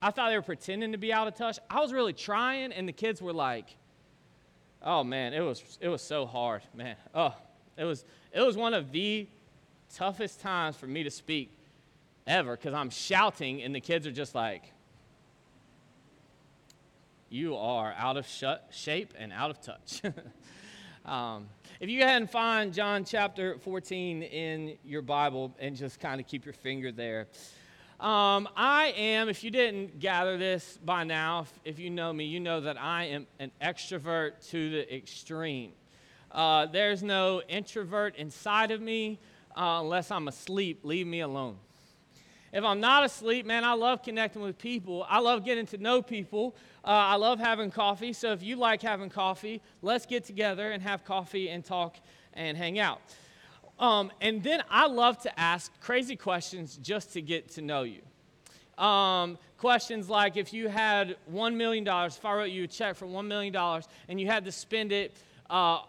I thought they were pretending to be out of touch. I was really trying, and the kids were like, "Oh man, it was it was so hard, man. Oh, it was it was one of the toughest times for me to speak ever because I'm shouting, and the kids are just like, "You are out of sh- shape and out of touch." um, if you go ahead and find John chapter 14 in your Bible and just kind of keep your finger there. Um, I am, if you didn't gather this by now, if, if, you know me, you know that I am an extrovert to the extreme. Uh, there's no introvert inside of me uh, unless I'm asleep. Leave me alone. If I'm not asleep, man, I love connecting with people. I love getting to know people. Uh, I love having coffee. So if you like having coffee, let's get together and have coffee and talk and hang out. Um, and then I love to ask crazy questions just to get to know you. Um, questions like if you had $1 million, if I wrote you a check for $1 million and you had to spend it uh,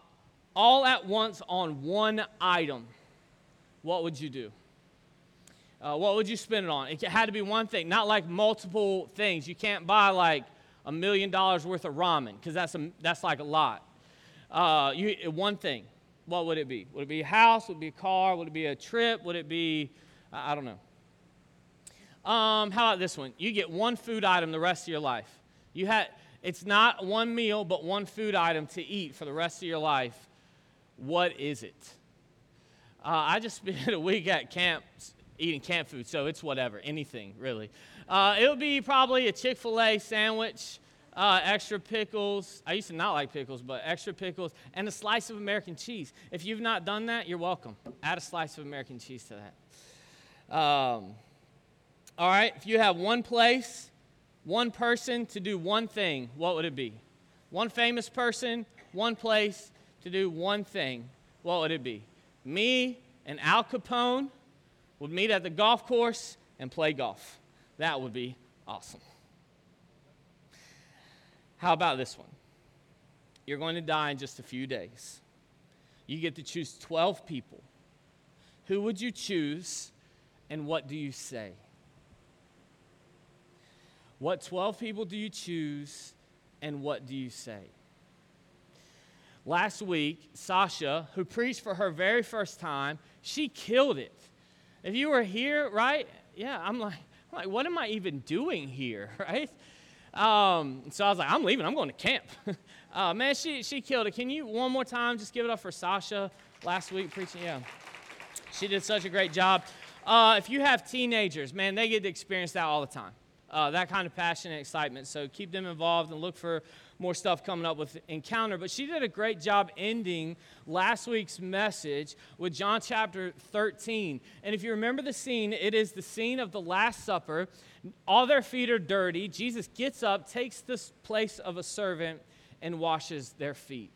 all at once on one item, what would you do? Uh, what would you spend it on? It had to be one thing, not like multiple things. You can't buy like a million dollars worth of ramen because that's, that's like a lot. Uh, you, one thing what would it be? Would it be a house? Would it be a car? Would it be a trip? Would it be, I don't know. Um, how about this one? You get one food item the rest of your life. You had, it's not one meal, but one food item to eat for the rest of your life. What is it? Uh, I just spent a week at camp eating camp food, so it's whatever, anything really. Uh, it would be probably a Chick fil A sandwich uh, extra pickles. I used to not like pickles, but extra pickles and a slice of American cheese. If you've not done that, you're welcome. Add a slice of American cheese to that. Um, all right, if you have one place, one person to do one thing, what would it be? One famous person, one place to do one thing, what would it be? Me and Al Capone would meet at the golf course and play golf. That would be awesome. How about this one? You're going to die in just a few days. You get to choose 12 people. Who would you choose and what do you say? What 12 people do you choose and what do you say? Last week, Sasha, who preached for her very first time, she killed it. If you were here, right? Yeah, I'm like, I'm like what am I even doing here, right? Um, so I was like, I'm leaving. I'm going to camp. uh, man, she, she killed it. Can you one more time just give it up for Sasha last week preaching? Yeah. She did such a great job. Uh, if you have teenagers, man, they get to experience that all the time. Uh, that kind of passion and excitement. So keep them involved and look for more stuff coming up with Encounter. But she did a great job ending last week's message with John chapter 13. And if you remember the scene, it is the scene of the Last Supper. All their feet are dirty. Jesus gets up, takes the place of a servant, and washes their feet.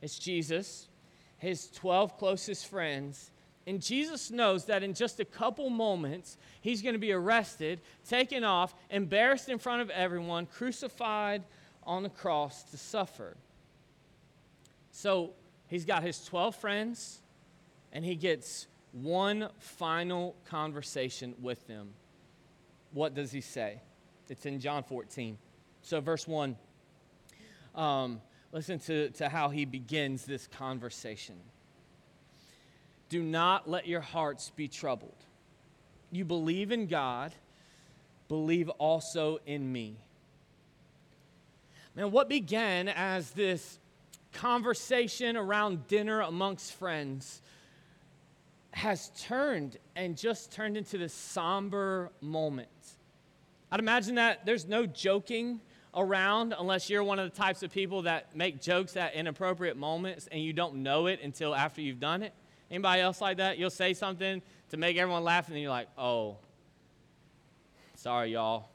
It's Jesus, his 12 closest friends, and Jesus knows that in just a couple moments, he's going to be arrested, taken off, embarrassed in front of everyone, crucified on the cross to suffer. So he's got his 12 friends, and he gets one final conversation with them what does he say? It's in John 14. So, verse 1, um, listen to, to how he begins this conversation. Do not let your hearts be troubled. You believe in God, believe also in me. Man, what began as this conversation around dinner amongst friends has turned and just turned into this somber moment. I'd imagine that there's no joking around unless you're one of the types of people that make jokes at inappropriate moments and you don't know it until after you've done it. Anybody else like that? You'll say something to make everyone laugh and then you're like, oh, sorry, y'all.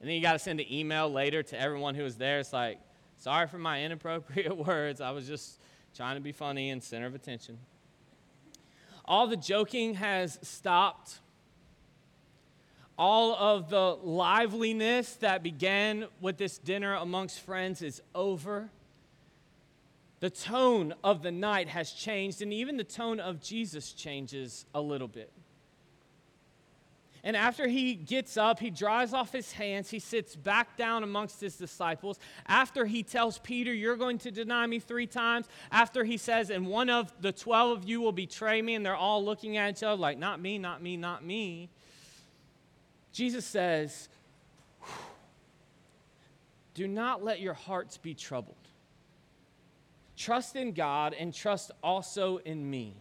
And then you got to send an email later to everyone who was there. It's like, sorry for my inappropriate words. I was just trying to be funny and center of attention. All the joking has stopped. All of the liveliness that began with this dinner amongst friends is over. The tone of the night has changed, and even the tone of Jesus changes a little bit. And after he gets up, he dries off his hands. He sits back down amongst his disciples. After he tells Peter, You're going to deny me three times. After he says, And one of the 12 of you will betray me. And they're all looking at each other like, Not me, not me, not me. Jesus says, Do not let your hearts be troubled. Trust in God and trust also in me.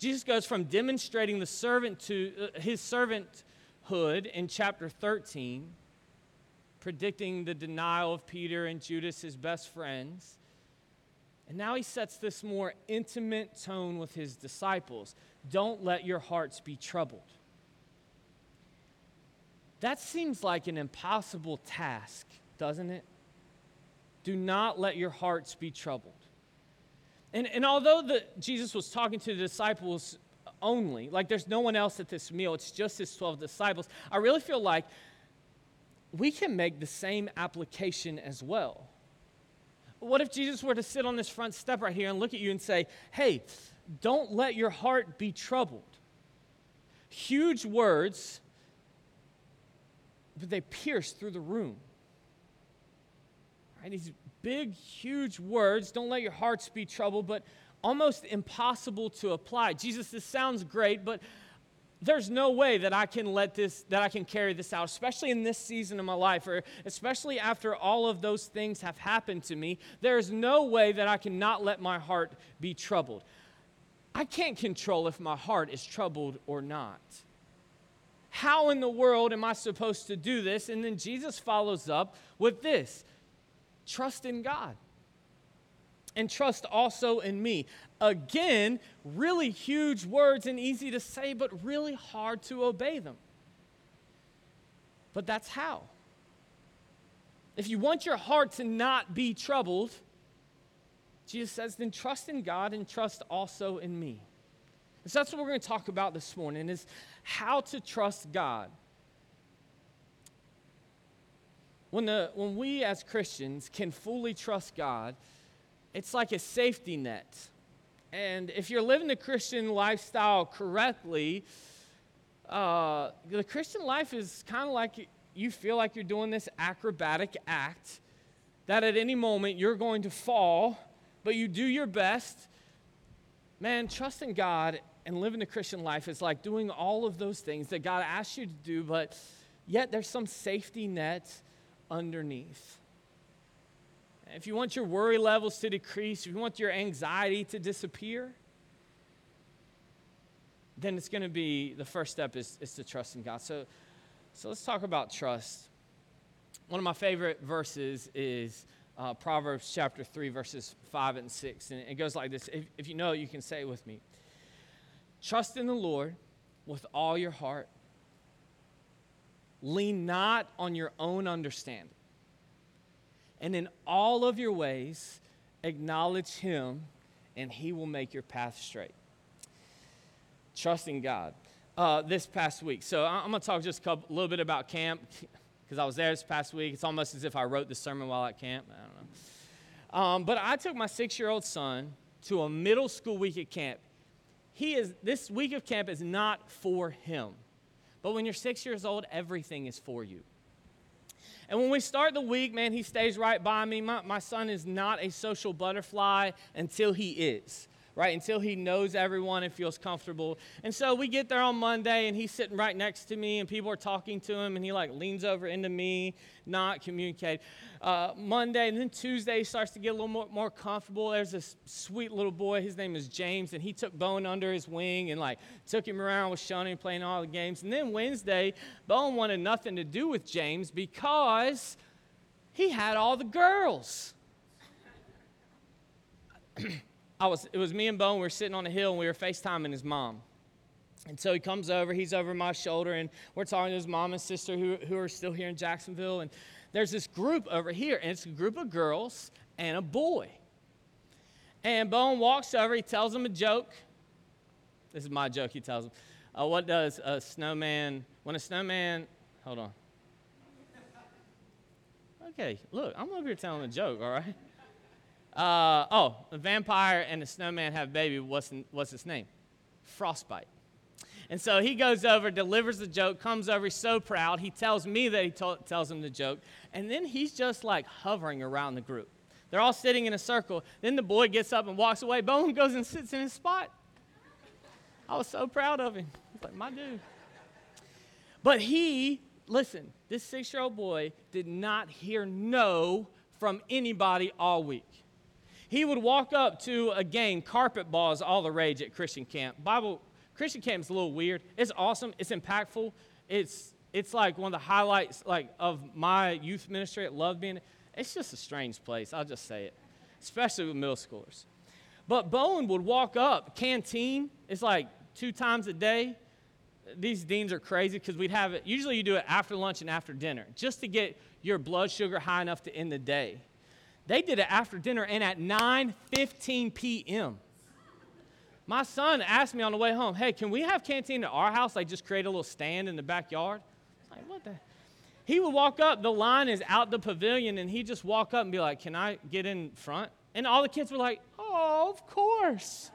Jesus goes from demonstrating the servant to uh, his servanthood in chapter 13, predicting the denial of Peter and Judas, his best friends. And now he sets this more intimate tone with his disciples. Don't let your hearts be troubled. That seems like an impossible task, doesn't it? Do not let your hearts be troubled. And, and although the, Jesus was talking to the disciples only, like there's no one else at this meal, it's just his 12 disciples, I really feel like we can make the same application as well. What if Jesus were to sit on this front step right here and look at you and say, hey, don't let your heart be troubled? Huge words, but they pierce through the room. Right? Big, huge words. Don't let your hearts be troubled, but almost impossible to apply. Jesus, this sounds great, but there's no way that I can let this, that I can carry this out, especially in this season of my life, or especially after all of those things have happened to me. There is no way that I cannot let my heart be troubled. I can't control if my heart is troubled or not. How in the world am I supposed to do this? And then Jesus follows up with this trust in God and trust also in me. Again, really huge words and easy to say, but really hard to obey them. But that's how. If you want your heart to not be troubled, Jesus says, then trust in God and trust also in me. so that's what we're going to talk about this morning is how to trust God when, the, when we as Christians can fully trust God, it's like a safety net. And if you're living the Christian lifestyle correctly, uh, the Christian life is kind of like you feel like you're doing this acrobatic act that at any moment you're going to fall, but you do your best. Man, trusting God and living the Christian life is like doing all of those things that God asks you to do, but yet there's some safety net underneath. If you want your worry levels to decrease, if you want your anxiety to disappear, then it's going to be the first step is, is to trust in God. So, so let's talk about trust. One of my favorite verses is uh, Proverbs chapter 3, verses 5 and 6. And it goes like this if, if you know you can say it with me. Trust in the Lord with all your heart Lean not on your own understanding. And in all of your ways, acknowledge Him, and He will make your path straight. Trusting God. Uh, this past week. So I'm going to talk just a little bit about camp because I was there this past week. It's almost as if I wrote the sermon while at camp. I don't know. Um, but I took my six year old son to a middle school week at camp. He is, this week of camp is not for him. But when you're six years old, everything is for you. And when we start the week, man, he stays right by me. My, my son is not a social butterfly until he is right? Until he knows everyone and feels comfortable. And so we get there on Monday and he's sitting right next to me and people are talking to him and he like leans over into me, not communicate. Uh, Monday and then Tuesday starts to get a little more, more comfortable. There's this sweet little boy, his name is James, and he took Bowen under his wing and like took him around with and playing all the games. And then Wednesday, Bowen wanted nothing to do with James because he had all the girls. I was, it was me and Bowen. We were sitting on a hill and we were FaceTiming his mom. And so he comes over, he's over my shoulder, and we're talking to his mom and sister who, who are still here in Jacksonville. And there's this group over here, and it's a group of girls and a boy. And Bowen walks over, he tells them a joke. This is my joke, he tells them. Uh, what does a snowman, when a snowman, hold on. Okay, look, I'm over here telling a joke, all right? Uh, oh, the vampire and the snowman have a baby. What's, what's its name? Frostbite. And so he goes over, delivers the joke, comes over, he's so proud. He tells me that he tells him the joke. And then he's just like hovering around the group. They're all sitting in a circle. Then the boy gets up and walks away. Bowen goes and sits in his spot. I was so proud of him. He's like, my dude. But he, listen, this six year old boy did not hear no from anybody all week. He would walk up to a game, carpet ball is all the rage at Christian camp. Bible Christian camp is a little weird. It's awesome. It's impactful. It's it's like one of the highlights like of my youth ministry. I love being. It's just a strange place. I'll just say it, especially with middle schoolers. But Bowen would walk up. Canteen It's like two times a day. These deans are crazy because we'd have it. Usually, you do it after lunch and after dinner, just to get your blood sugar high enough to end the day. They did it after dinner and at 9:15 p.m. My son asked me on the way home, "Hey, can we have canteen at our house? Like, just create a little stand in the backyard." Like, what the? He would walk up. The line is out the pavilion, and he just walk up and be like, "Can I get in front?" And all the kids were like, "Oh, of course."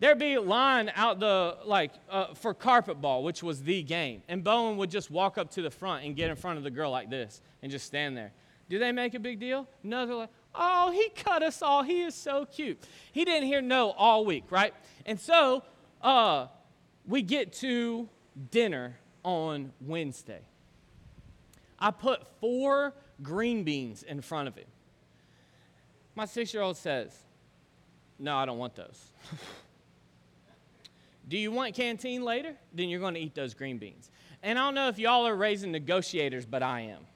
There'd be a line out the like uh, for carpet ball, which was the game, and Bowen would just walk up to the front and get in front of the girl like this and just stand there. Do they make a big deal? No, they're like, oh, he cut us all. He is so cute. He didn't hear no all week, right? And so uh, we get to dinner on Wednesday. I put four green beans in front of him. My six year old says, No, I don't want those. Do you want canteen later? Then you're going to eat those green beans. And I don't know if y'all are raising negotiators, but I am.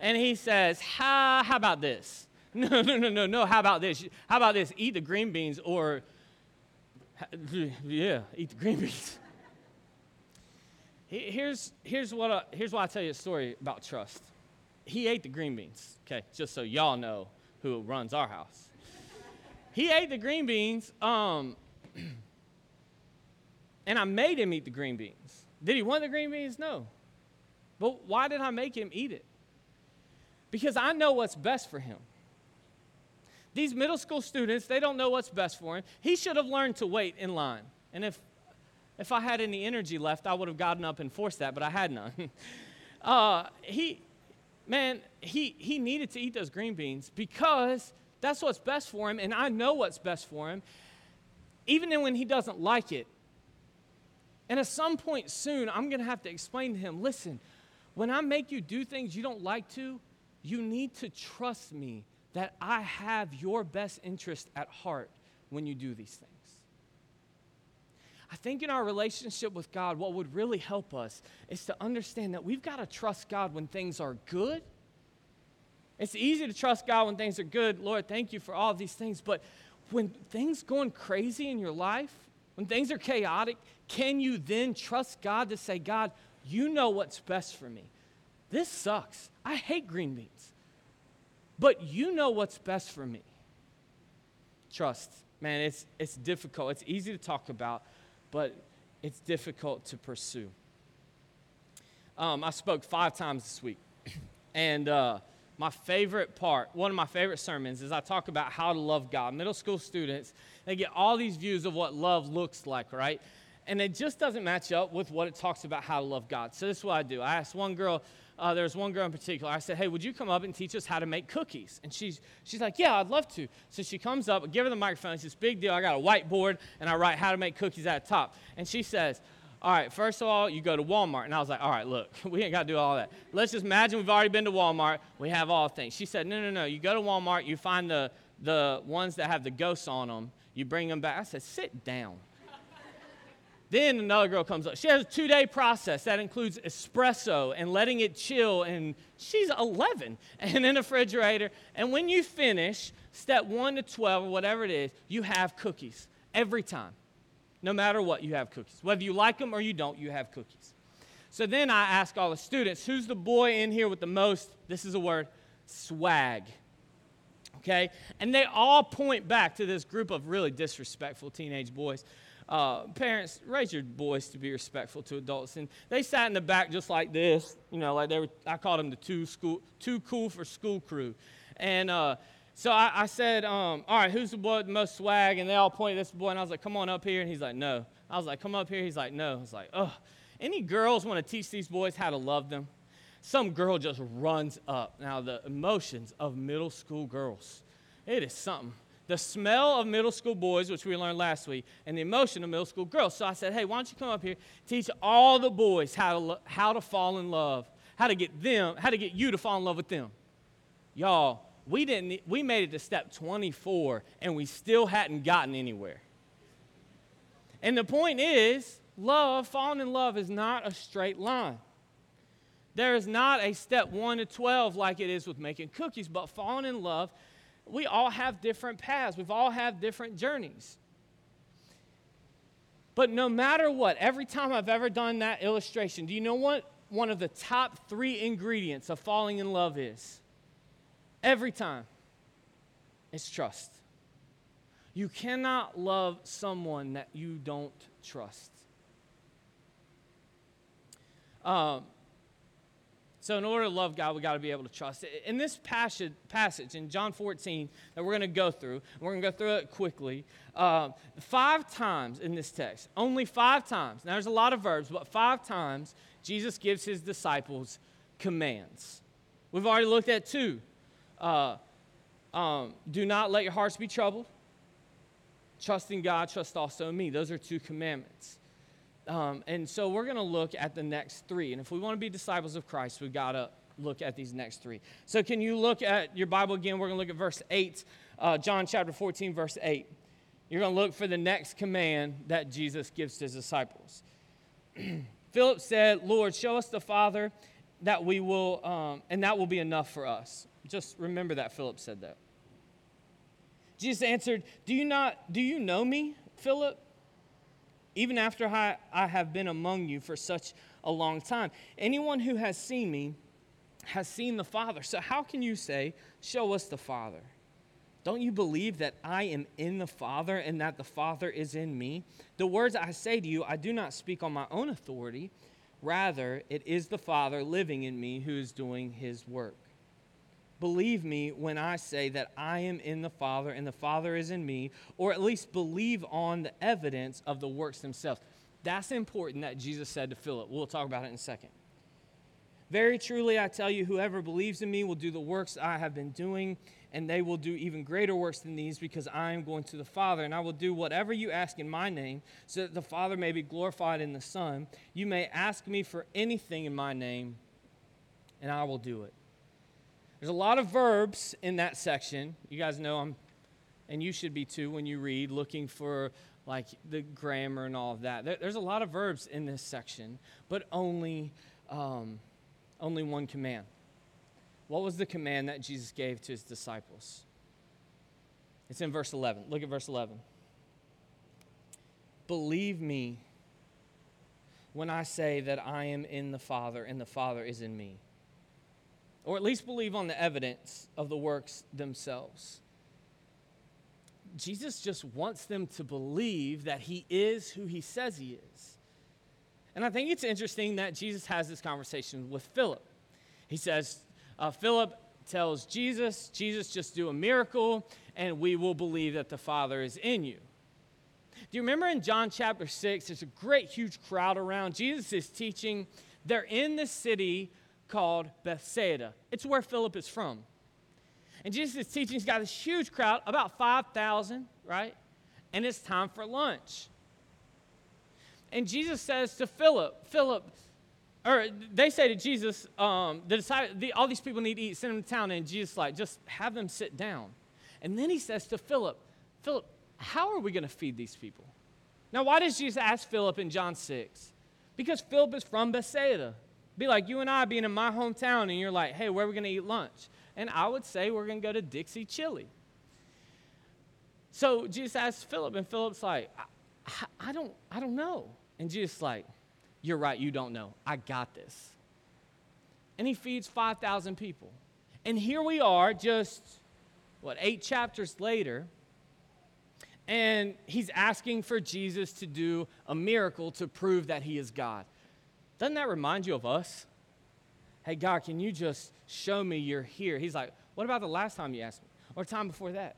And he says, how, how about this? No, no, no, no, no. How about this? How about this? Eat the green beans or, yeah, eat the green beans. Here's, here's, what I, here's why I tell you a story about trust. He ate the green beans, okay, just so y'all know who runs our house. He ate the green beans. Um, and I made him eat the green beans. Did he want the green beans? No. But why did I make him eat it? Because I know what's best for him. These middle school students, they don't know what's best for him. He should have learned to wait in line. And if, if I had any energy left, I would have gotten up and forced that, but I had none. uh, he, man, he, he needed to eat those green beans because that's what's best for him, and I know what's best for him. Even when he doesn't like it, and at some point soon, I'm going to have to explain to him listen, when I make you do things you don't like to, you need to trust me that I have your best interest at heart when you do these things. I think in our relationship with God, what would really help us is to understand that we've got to trust God when things are good. It's easy to trust God when things are good. Lord, thank you for all these things. But when things are going crazy in your life, when things are chaotic, can you then trust God to say, God, you know what's best for me? This sucks. I hate green beans. But you know what's best for me. Trust. Man, it's, it's difficult. It's easy to talk about, but it's difficult to pursue. Um, I spoke five times this week. And uh, my favorite part, one of my favorite sermons, is I talk about how to love God. Middle school students, they get all these views of what love looks like, right? And it just doesn't match up with what it talks about how to love God. So this is what I do. I asked one girl, uh, there was one girl in particular. I said, "Hey, would you come up and teach us how to make cookies?" And she's she's like, "Yeah, I'd love to." So she comes up, I give her the microphone. It's this big deal. I got a whiteboard and I write how to make cookies at the top. And she says, "All right, first of all, you go to Walmart." And I was like, "All right, look, we ain't got to do all that. Let's just imagine we've already been to Walmart. We have all things." She said, "No, no, no. You go to Walmart. You find the the ones that have the ghosts on them, you bring them back. I said, sit down. Then another girl comes up. She has a two day process that includes espresso and letting it chill. And she's 11 and in a refrigerator. And when you finish, step one to 12 or whatever it is, you have cookies every time. No matter what, you have cookies. Whether you like them or you don't, you have cookies. So then I ask all the students, who's the boy in here with the most, this is a word, swag? okay? And they all point back to this group of really disrespectful teenage boys. Uh, parents, raise your boys to be respectful to adults. And they sat in the back just like this, you know, like they were, I called them the too, school, too cool for school crew. And uh, so I, I said, um, all right, who's the boy with the most swag? And they all pointed at this boy, and I was like, come on up here. And he's like, no, I was like, come up here. He's like, no. I was like, oh, any girls want to teach these boys how to love them? Some girl just runs up. Now, the emotions of middle school girls, it is something. The smell of middle school boys, which we learned last week, and the emotion of middle school girls. So I said, hey, why don't you come up here, teach all the boys how to, lo- how to fall in love, how to get them, how to get you to fall in love with them. Y'all, we didn't, we made it to step 24, and we still hadn't gotten anywhere. And the point is, love, falling in love is not a straight line. There is not a step 1 to 12 like it is with making cookies, but falling in love, we all have different paths. We've all have different journeys. But no matter what, every time I've ever done that illustration, do you know what one of the top three ingredients of falling in love is? Every time. It's trust. You cannot love someone that you don't trust. Um, so, in order to love God, we got to be able to trust. In this passage, passage in John 14 that we're going to go through, we're going to go through it quickly. Uh, five times in this text, only five times. Now, there's a lot of verbs, but five times Jesus gives his disciples commands. We've already looked at two. Uh, um, do not let your hearts be troubled. Trust in God, trust also in me. Those are two commandments. Um, and so we're going to look at the next three. And if we want to be disciples of Christ, we've got to look at these next three. So can you look at your Bible again? We're going to look at verse 8, uh, John chapter 14, verse 8. You're going to look for the next command that Jesus gives to his disciples. Philip said, Lord, show us the Father, that we will, um, and that will be enough for us. Just remember that Philip said that. Jesus answered, Do you not do you know me, Philip? Even after I, I have been among you for such a long time. Anyone who has seen me has seen the Father. So how can you say, Show us the Father? Don't you believe that I am in the Father and that the Father is in me? The words I say to you, I do not speak on my own authority. Rather, it is the Father living in me who is doing his work. Believe me when I say that I am in the Father and the Father is in me, or at least believe on the evidence of the works themselves. That's important that Jesus said to Philip. We'll talk about it in a second. Very truly, I tell you, whoever believes in me will do the works I have been doing, and they will do even greater works than these because I am going to the Father. And I will do whatever you ask in my name, so that the Father may be glorified in the Son. You may ask me for anything in my name, and I will do it. There's a lot of verbs in that section. You guys know I'm, and you should be too when you read, looking for like the grammar and all of that. There, there's a lot of verbs in this section, but only, um, only one command. What was the command that Jesus gave to his disciples? It's in verse 11. Look at verse 11. Believe me when I say that I am in the Father and the Father is in me or at least believe on the evidence of the works themselves. Jesus just wants them to believe that he is who he says he is. And I think it's interesting that Jesus has this conversation with Philip. He says, uh, Philip tells Jesus, Jesus, just do a miracle, and we will believe that the Father is in you. Do you remember in John chapter 6, there's a great, huge crowd around. Jesus is teaching. They're in the city called Bethsaida. It's where Philip is from. And Jesus is teaching. He's got this huge crowd, about 5,000, right? And it's time for lunch. And Jesus says to Philip, Philip, or they say to Jesus, um, the, the, all these people need to eat, send them to town. And Jesus like, just have them sit down. And then he says to Philip, Philip, how are we going to feed these people? Now, why does Jesus ask Philip in John 6? Because Philip is from Bethsaida. Be like you and I being in my hometown, and you're like, hey, where are we going to eat lunch? And I would say we're going to go to Dixie Chili. So Jesus asks Philip, and Philip's like, I, I, don't, I don't know. And Jesus like, you're right, you don't know. I got this. And he feeds 5,000 people. And here we are, just, what, eight chapters later, and he's asking for Jesus to do a miracle to prove that he is God. Doesn't that remind you of us? Hey, God, can you just show me you're here? He's like, What about the last time you asked me? Or time before that?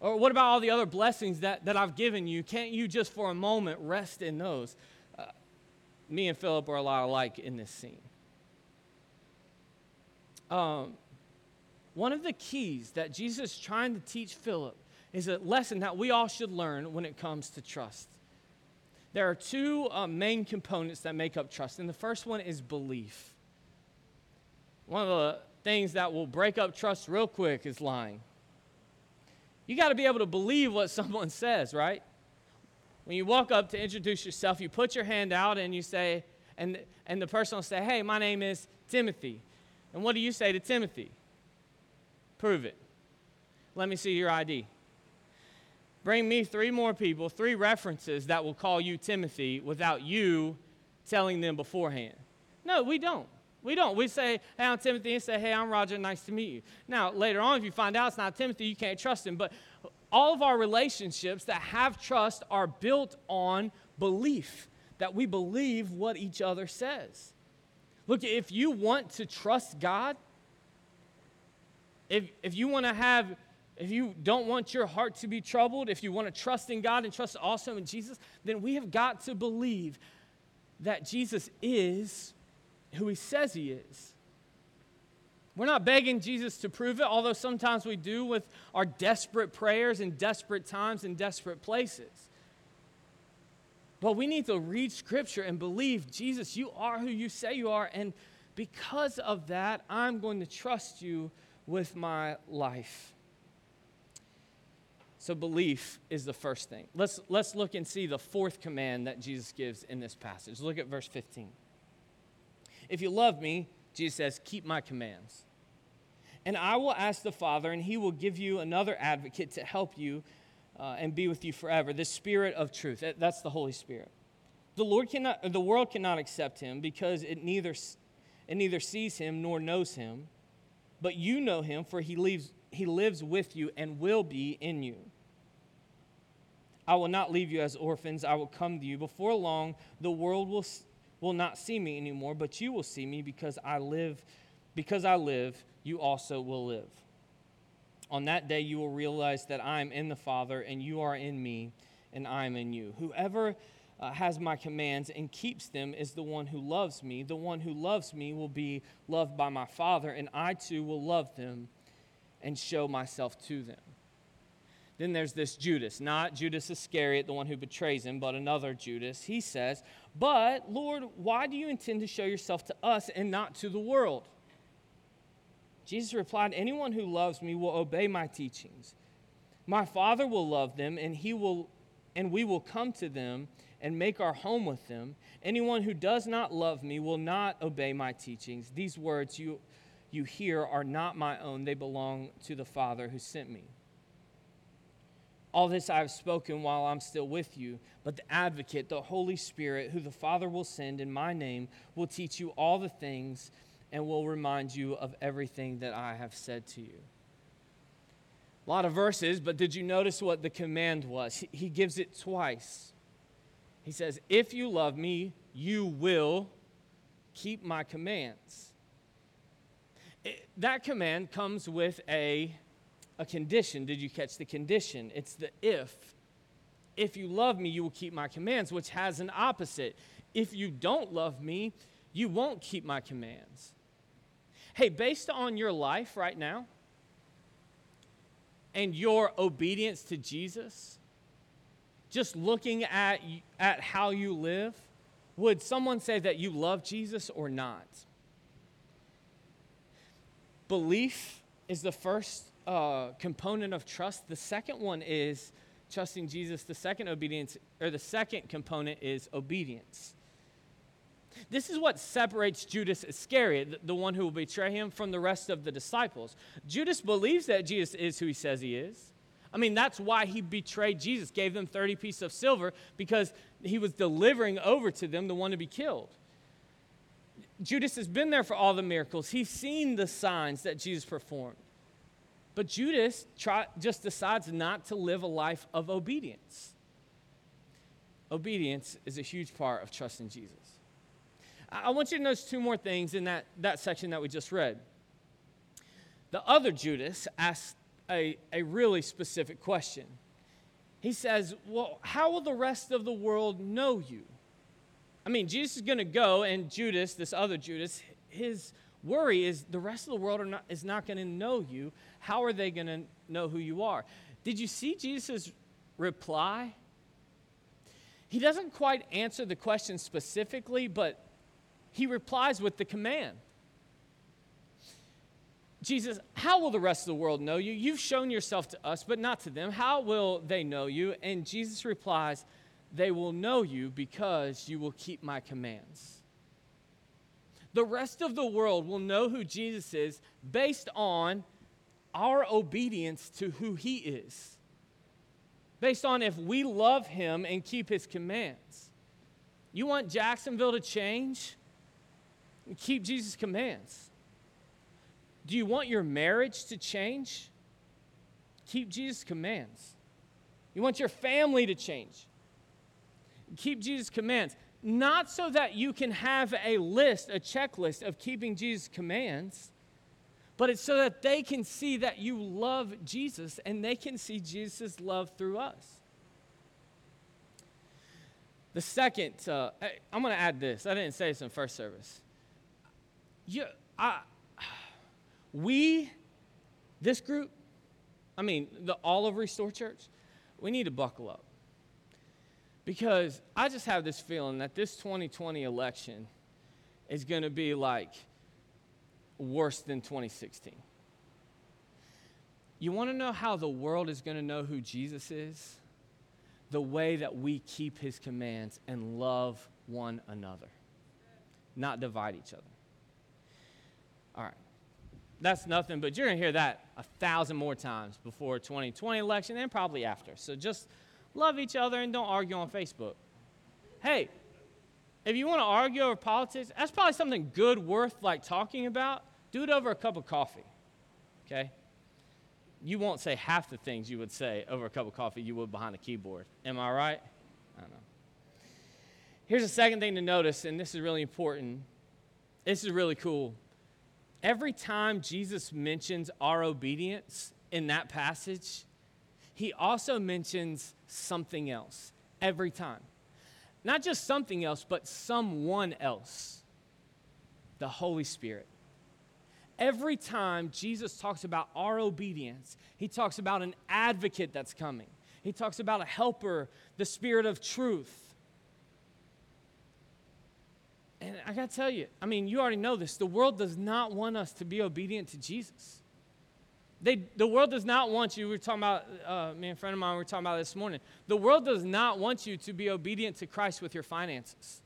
Or what about all the other blessings that, that I've given you? Can't you just for a moment rest in those? Uh, me and Philip are a lot alike in this scene. Um, one of the keys that Jesus is trying to teach Philip is a lesson that we all should learn when it comes to trust. There are two uh, main components that make up trust, and the first one is belief. One of the things that will break up trust real quick is lying. You got to be able to believe what someone says, right? When you walk up to introduce yourself, you put your hand out and you say, and, and the person will say, Hey, my name is Timothy. And what do you say to Timothy? Prove it. Let me see your ID. Bring me three more people, three references that will call you Timothy without you telling them beforehand. No, we don't. We don't. We say, hey, I'm Timothy, and say, hey, I'm Roger, nice to meet you. Now, later on, if you find out it's not Timothy, you can't trust him. But all of our relationships that have trust are built on belief, that we believe what each other says. Look, if you want to trust God, if, if you want to have, if you don't want your heart to be troubled, if you want to trust in God and trust also in Jesus, then we have got to believe that Jesus is who he says he is. We're not begging Jesus to prove it, although sometimes we do with our desperate prayers in desperate times in desperate places. But we need to read Scripture and believe, Jesus, you are who you say you are. And because of that, I'm going to trust you with my life. So, belief is the first thing. Let's, let's look and see the fourth command that Jesus gives in this passage. Look at verse 15. If you love me, Jesus says, keep my commands. And I will ask the Father, and he will give you another advocate to help you uh, and be with you forever the Spirit of truth. That's the Holy Spirit. The, Lord cannot, the world cannot accept him because it neither, it neither sees him nor knows him. But you know him, for he, leaves, he lives with you and will be in you. I will not leave you as orphans, I will come to you. Before long, the world will will not see me anymore, but you will see me because I live. Because I live, you also will live. On that day, you will realize that I am in the Father, and you are in me, and I am in you. Whoever uh, has my commands and keeps them is the one who loves me. The one who loves me will be loved by my Father, and I too will love them and show myself to them. Then there's this Judas, not Judas Iscariot, the one who betrays him, but another Judas. He says, But, Lord, why do you intend to show yourself to us and not to the world? Jesus replied, Anyone who loves me will obey my teachings. My Father will love them, and, he will, and we will come to them and make our home with them. Anyone who does not love me will not obey my teachings. These words you, you hear are not my own, they belong to the Father who sent me. All this I have spoken while I'm still with you, but the advocate, the Holy Spirit, who the Father will send in my name, will teach you all the things and will remind you of everything that I have said to you. A lot of verses, but did you notice what the command was? He gives it twice. He says, If you love me, you will keep my commands. It, that command comes with a a condition. Did you catch the condition? It's the if. If you love me, you will keep my commands, which has an opposite. If you don't love me, you won't keep my commands. Hey, based on your life right now and your obedience to Jesus, just looking at, at how you live, would someone say that you love Jesus or not? Belief is the first uh, component of trust. The second one is trusting Jesus. The second obedience, or the second component is obedience. This is what separates Judas Iscariot, the one who will betray him, from the rest of the disciples. Judas believes that Jesus is who he says he is. I mean, that's why he betrayed Jesus, gave them 30 pieces of silver, because he was delivering over to them the one to be killed. Judas has been there for all the miracles. He's seen the signs that Jesus performed. But Judas try, just decides not to live a life of obedience. Obedience is a huge part of trusting Jesus. I, I want you to notice two more things in that, that section that we just read. The other Judas asked, a, a really specific question. He says, Well, how will the rest of the world know you? I mean, Jesus is going to go, and Judas, this other Judas, his worry is the rest of the world not, is not going to know you. How are they going to know who you are? Did you see Jesus' reply? He doesn't quite answer the question specifically, but he replies with the command. Jesus, how will the rest of the world know you? You've shown yourself to us, but not to them. How will they know you? And Jesus replies, They will know you because you will keep my commands. The rest of the world will know who Jesus is based on our obedience to who he is, based on if we love him and keep his commands. You want Jacksonville to change? Keep Jesus' commands. Do you want your marriage to change? Keep Jesus' commands. You want your family to change? Keep Jesus' commands. Not so that you can have a list, a checklist of keeping Jesus' commands, but it's so that they can see that you love Jesus and they can see Jesus' love through us. The second, uh, I'm going to add this. I didn't say this in first service. You, I, we, this group, I mean, the all of Restore Church, we need to buckle up. Because I just have this feeling that this 2020 election is going to be like worse than 2016. You want to know how the world is going to know who Jesus is? The way that we keep his commands and love one another, not divide each other. All right that's nothing, but you're going to hear that a thousand more times before 2020 election and probably after. So just love each other and don't argue on Facebook. Hey, if you want to argue over politics, that's probably something good worth like talking about. Do it over a cup of coffee. Okay? You won't say half the things you would say over a cup of coffee you would behind a keyboard. Am I right? I don't know. Here's the second thing to notice, and this is really important. This is really cool every time Jesus mentions our obedience in that passage, he also mentions something else every time. Not just something else, but someone else the Holy Spirit. Every time Jesus talks about our obedience, he talks about an advocate that's coming. He talks about a helper, the Spirit of truth. And I got to tell you, I mean, you already know this. The world does not want us to be obedient to Jesus. They, the world does not want you. We were talking about, uh, me and a friend of mine, we were talking about this morning. The world does not want you to be obedient to Christ with your finances.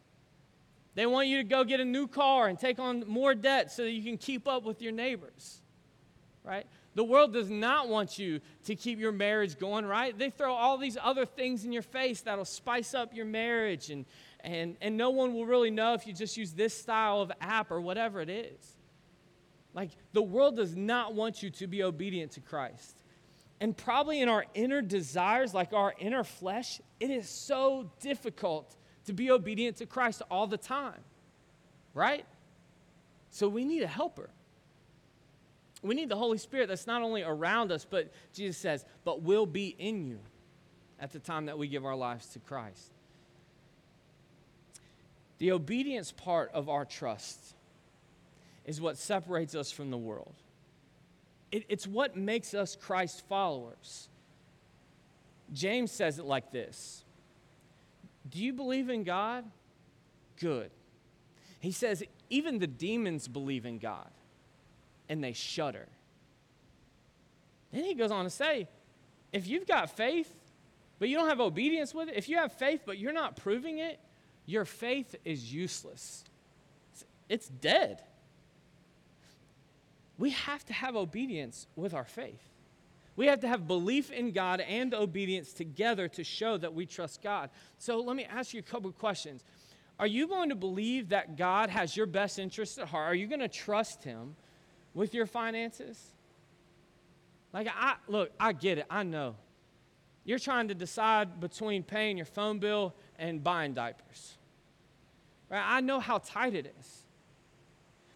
They want you to go get a new car and take on more debt so that you can keep up with your neighbors, right? The world does not want you to keep your marriage going right. They throw all these other things in your face that'll spice up your marriage and, and, and no one will really know if you just use this style of app or whatever it is. Like, the world does not want you to be obedient to Christ. And probably in our inner desires, like our inner flesh, it is so difficult to be obedient to Christ all the time, right? So we need a helper. We need the Holy Spirit that's not only around us, but Jesus says, but will be in you at the time that we give our lives to Christ. The obedience part of our trust is what separates us from the world. It, it's what makes us Christ followers. James says it like this Do you believe in God? Good. He says, even the demons believe in God and they shudder. Then he goes on to say, if you've got faith, but you don't have obedience with it, if you have faith, but you're not proving it, your faith is useless. It's dead. We have to have obedience with our faith. We have to have belief in God and obedience together to show that we trust God. So let me ask you a couple of questions. Are you going to believe that God has your best interest at heart? Are you going to trust Him with your finances? Like, I look, I get it. I know. You're trying to decide between paying your phone bill and buying diapers. Right? I know how tight it is.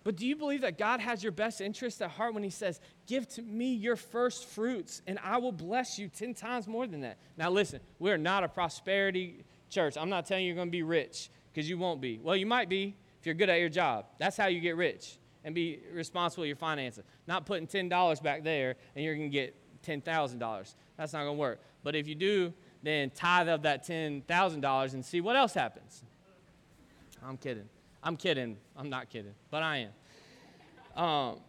But do you believe that God has your best interest at heart when He says, Give to me your first fruits, and I will bless you 10 times more than that? Now, listen, we're not a prosperity church. I'm not telling you you're going to be rich because you won't be. Well, you might be if you're good at your job. That's how you get rich and be responsible for your finances. Not putting $10 back there and you're going to get $10,000. That's not going to work. But if you do, then tithe of that $10,000 and see what else happens. I'm kidding. I'm kidding. I'm not kidding, but I am. Um,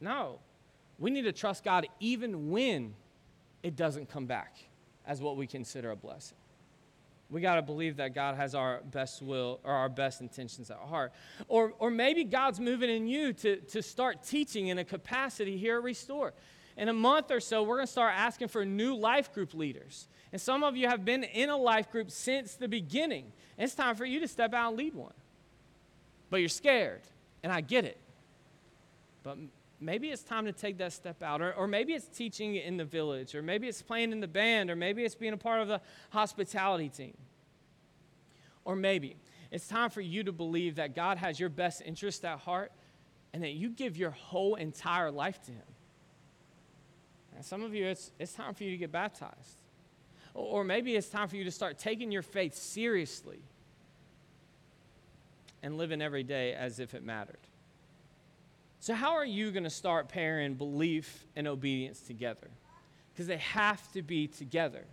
no, we need to trust God even when it doesn't come back as what we consider a blessing. We got to believe that God has our best will or our best intentions at heart. Or, or maybe God's moving in you to, to start teaching in a capacity here at Restore. In a month or so, we're going to start asking for new life group leaders. And some of you have been in a life group since the beginning. It's time for you to step out and lead one. But you're scared, and I get it. But maybe it's time to take that step out. Or, or maybe it's teaching in the village, or maybe it's playing in the band, or maybe it's being a part of the hospitality team. Or maybe it's time for you to believe that God has your best interest at heart and that you give your whole entire life to Him. And some of you, it's, it's time for you to get baptized. Or, or maybe it's time for you to start taking your faith seriously and living every day as if it mattered. So, how are you going to start pairing belief and obedience together? Because they have to be together.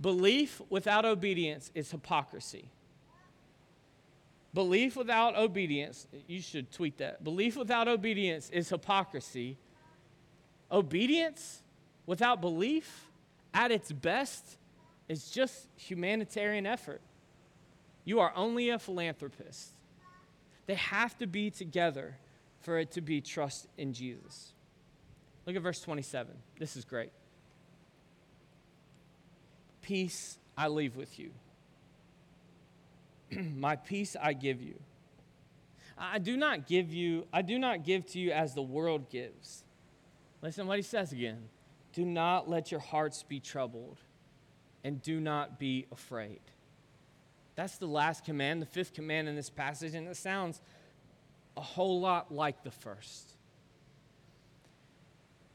Belief without obedience is hypocrisy. Belief without obedience, you should tweet that. Belief without obedience is hypocrisy. Obedience without belief, at its best, is just humanitarian effort. You are only a philanthropist. They have to be together for it to be trust in Jesus. Look at verse 27. This is great. Peace I leave with you. My peace I give you. I do not give you, I do not give to you as the world gives. Listen what he says again. Do not let your hearts be troubled, and do not be afraid. That's the last command, the fifth command in this passage, and it sounds a whole lot like the first.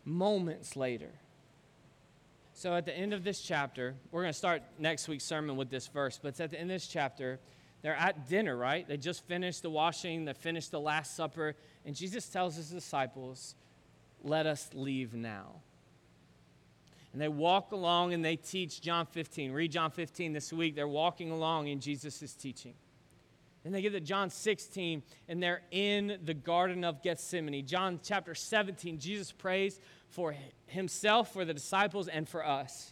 Moments later. So at the end of this chapter, we're going to start next week's sermon with this verse, but it's at the end of this chapter. They're at dinner, right? They just finished the washing, they finished the Last Supper, and Jesus tells his disciples, Let us leave now. And they walk along and they teach John 15. Read John 15 this week. They're walking along in Jesus' teaching. Then they get to John 16, and they're in the Garden of Gethsemane. John chapter 17, Jesus prays for himself, for the disciples, and for us.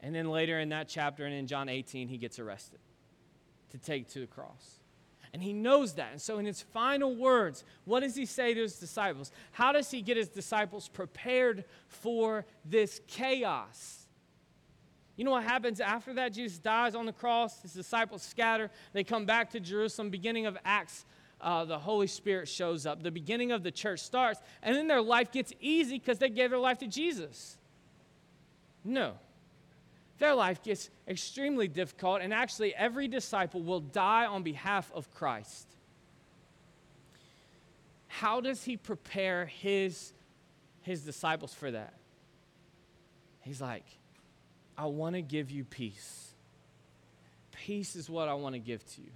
And then later in that chapter, and in John 18, he gets arrested to take to the cross. And he knows that. And so, in his final words, what does he say to his disciples? How does he get his disciples prepared for this chaos? You know what happens after that? Jesus dies on the cross, his disciples scatter, they come back to Jerusalem. Beginning of Acts, uh, the Holy Spirit shows up. The beginning of the church starts, and then their life gets easy because they gave their life to Jesus. No. Their life gets extremely difficult, and actually, every disciple will die on behalf of Christ. How does he prepare his, his disciples for that? He's like, I want to give you peace. Peace is what I want to give to you.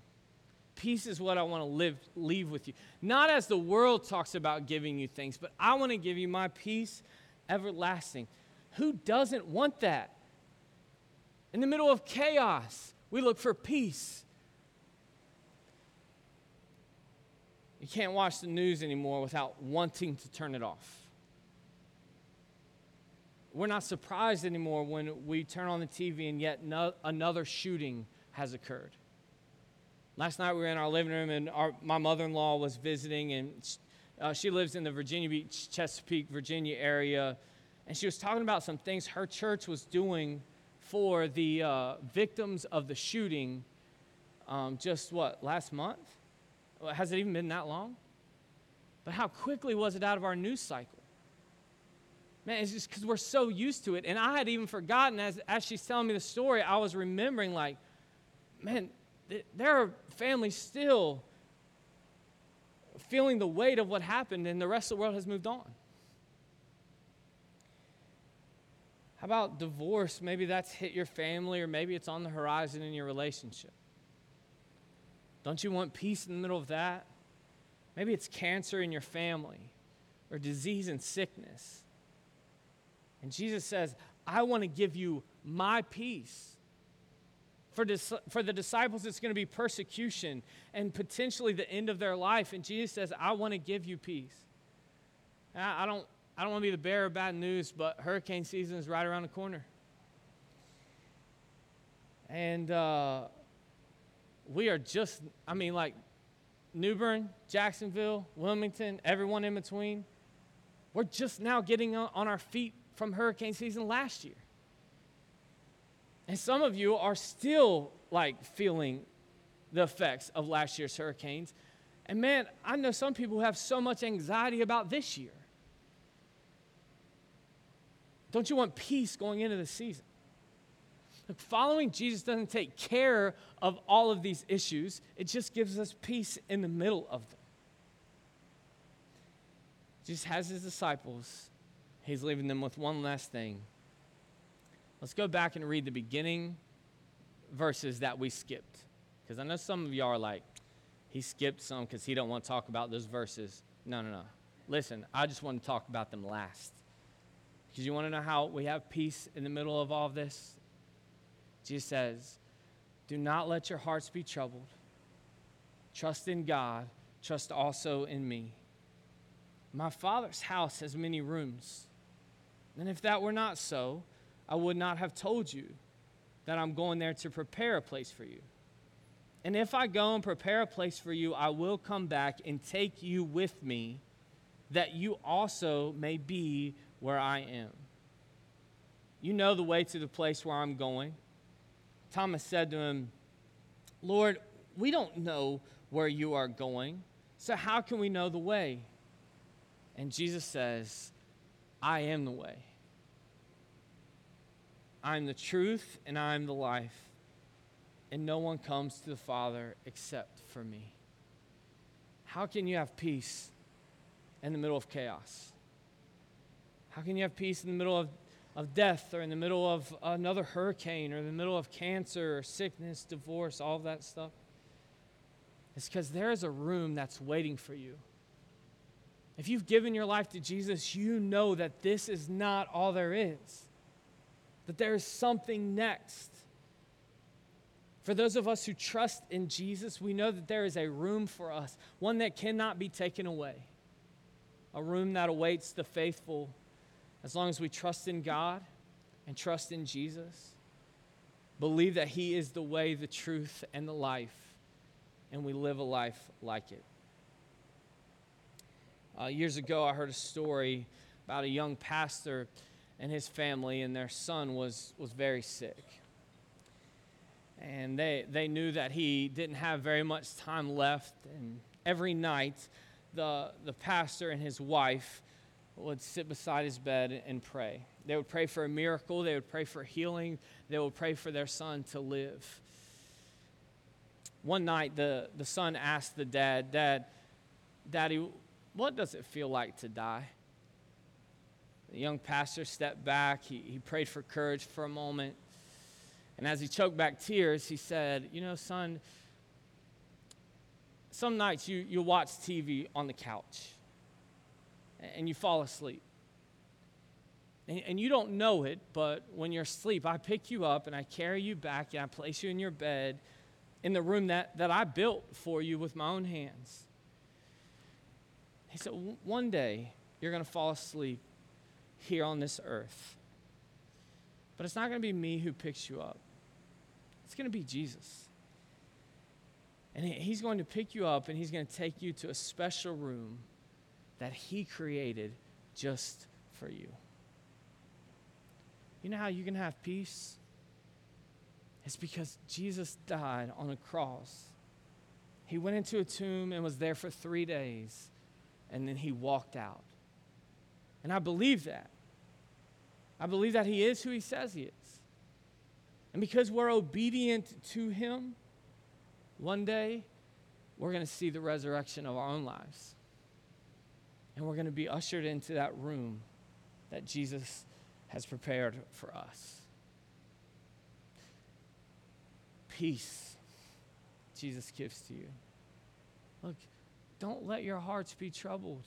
Peace is what I want to live, leave with you. Not as the world talks about giving you things, but I want to give you my peace everlasting. Who doesn't want that? In the middle of chaos, we look for peace. You can't watch the news anymore without wanting to turn it off we're not surprised anymore when we turn on the TV and yet no, another shooting has occurred. Last night we were in our living room and our, my mother in law was visiting, and uh, she lives in the Virginia Beach, Chesapeake, Virginia area. And she was talking about some things her church was doing for the uh, victims of the shooting um, just what, last month? Has it even been that long? But how quickly was it out of our news cycle? Man, it's just because we're so used to it. And I had even forgotten, as, as she's telling me the story, I was remembering, like, man, th- there are families still feeling the weight of what happened and the rest of the world has moved on. How about divorce? Maybe that's hit your family or maybe it's on the horizon in your relationship. Don't you want peace in the middle of that? Maybe it's cancer in your family or disease and sickness. And Jesus says, I want to give you my peace. For, dis- for the disciples, it's going to be persecution and potentially the end of their life. And Jesus says, I want to give you peace. I, I don't, I don't want to be the bearer of bad news, but hurricane season is right around the corner. And uh, we are just, I mean, like New Bern, Jacksonville, Wilmington, everyone in between, we're just now getting on our feet from hurricane season last year. And some of you are still like feeling the effects of last year's hurricanes. And man, I know some people have so much anxiety about this year. Don't you want peace going into the season? Look, following Jesus doesn't take care of all of these issues, it just gives us peace in the middle of them. Jesus has his disciples, he's leaving them with one last thing. Let's go back and read the beginning verses that we skipped. Because I know some of y'all are like, he skipped some because he don't want to talk about those verses. No, no, no. Listen, I just want to talk about them last. Because you want to know how we have peace in the middle of all of this? Jesus says, Do not let your hearts be troubled. Trust in God, trust also in me. My Father's house has many rooms. And if that were not so, I would not have told you that I'm going there to prepare a place for you. And if I go and prepare a place for you, I will come back and take you with me, that you also may be where I am. You know the way to the place where I'm going. Thomas said to him, Lord, we don't know where you are going, so how can we know the way? And Jesus says, I am the way. I'm the truth and I'm the life. And no one comes to the Father except for me. How can you have peace in the middle of chaos? How can you have peace in the middle of of death or in the middle of another hurricane or in the middle of cancer or sickness, divorce, all of that stuff? It's because there is a room that's waiting for you. If you've given your life to Jesus, you know that this is not all there is, that there is something next. For those of us who trust in Jesus, we know that there is a room for us, one that cannot be taken away, a room that awaits the faithful as long as we trust in God and trust in Jesus, believe that He is the way, the truth, and the life, and we live a life like it. Uh, years ago, I heard a story about a young pastor and his family, and their son was, was very sick. And they, they knew that he didn't have very much time left. And every night, the, the pastor and his wife would sit beside his bed and pray. They would pray for a miracle, they would pray for healing, they would pray for their son to live. One night, the, the son asked the dad, Dad, Daddy, what does it feel like to die? The young pastor stepped back. He, he prayed for courage for a moment. And as he choked back tears, he said, You know, son, some nights you, you watch TV on the couch and you fall asleep. And, and you don't know it, but when you're asleep, I pick you up and I carry you back and I place you in your bed in the room that, that I built for you with my own hands. He said, One day you're going to fall asleep here on this earth. But it's not going to be me who picks you up, it's going to be Jesus. And he's going to pick you up and he's going to take you to a special room that He created just for you. You know how you can have peace? It's because Jesus died on a cross. He went into a tomb and was there for three days, and then he walked out. And I believe that. I believe that he is who he says he is. And because we're obedient to him, one day we're going to see the resurrection of our own lives. And we're going to be ushered into that room that Jesus has prepared for us. Peace Jesus gives to you. Look, don't let your hearts be troubled.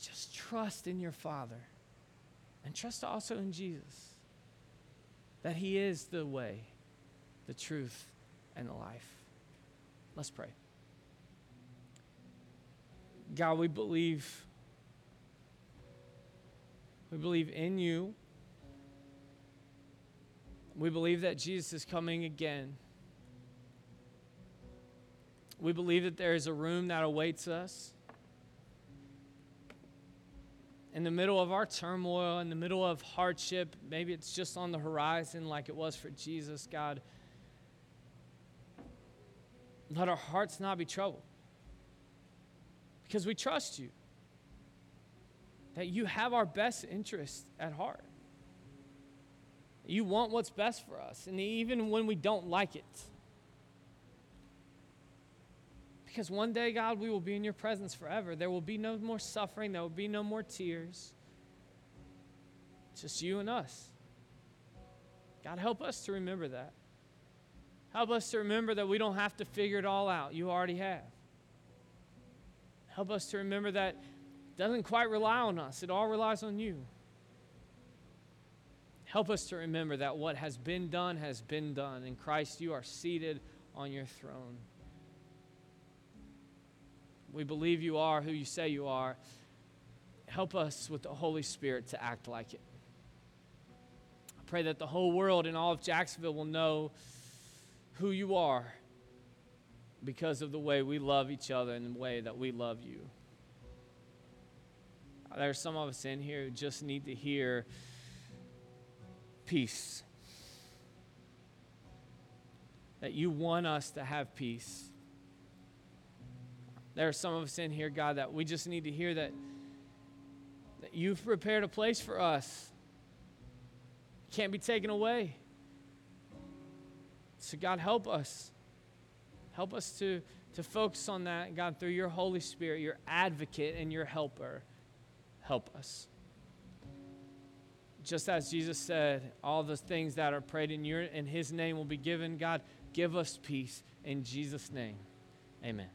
Just trust in your Father and trust also in Jesus that He is the way, the truth, and the life. Let's pray. God, we believe. We believe in you. We believe that Jesus is coming again. We believe that there is a room that awaits us. In the middle of our turmoil, in the middle of hardship, maybe it's just on the horizon like it was for Jesus, God. Let our hearts not be troubled because we trust you, that you have our best interest at heart. You want what's best for us, and even when we don't like it. Because one day, God, we will be in your presence forever. There will be no more suffering, there will be no more tears. Just you and us. God, help us to remember that. Help us to remember that we don't have to figure it all out. You already have. Help us to remember that it doesn't quite rely on us, it all relies on you. Help us to remember that what has been done has been done. In Christ, you are seated on your throne. We believe you are who you say you are. Help us with the Holy Spirit to act like it. I pray that the whole world and all of Jacksonville will know who you are because of the way we love each other and the way that we love you. There are some of us in here who just need to hear peace. That you want us to have peace. There are some of us in here, God, that we just need to hear that, that you've prepared a place for us. can't be taken away. So, God, help us. Help us to, to focus on that, God, through your Holy Spirit, your advocate and your helper. Help us just as Jesus said, all the things that are prayed in your in his name will be given. God, give us peace in Jesus' name. Amen.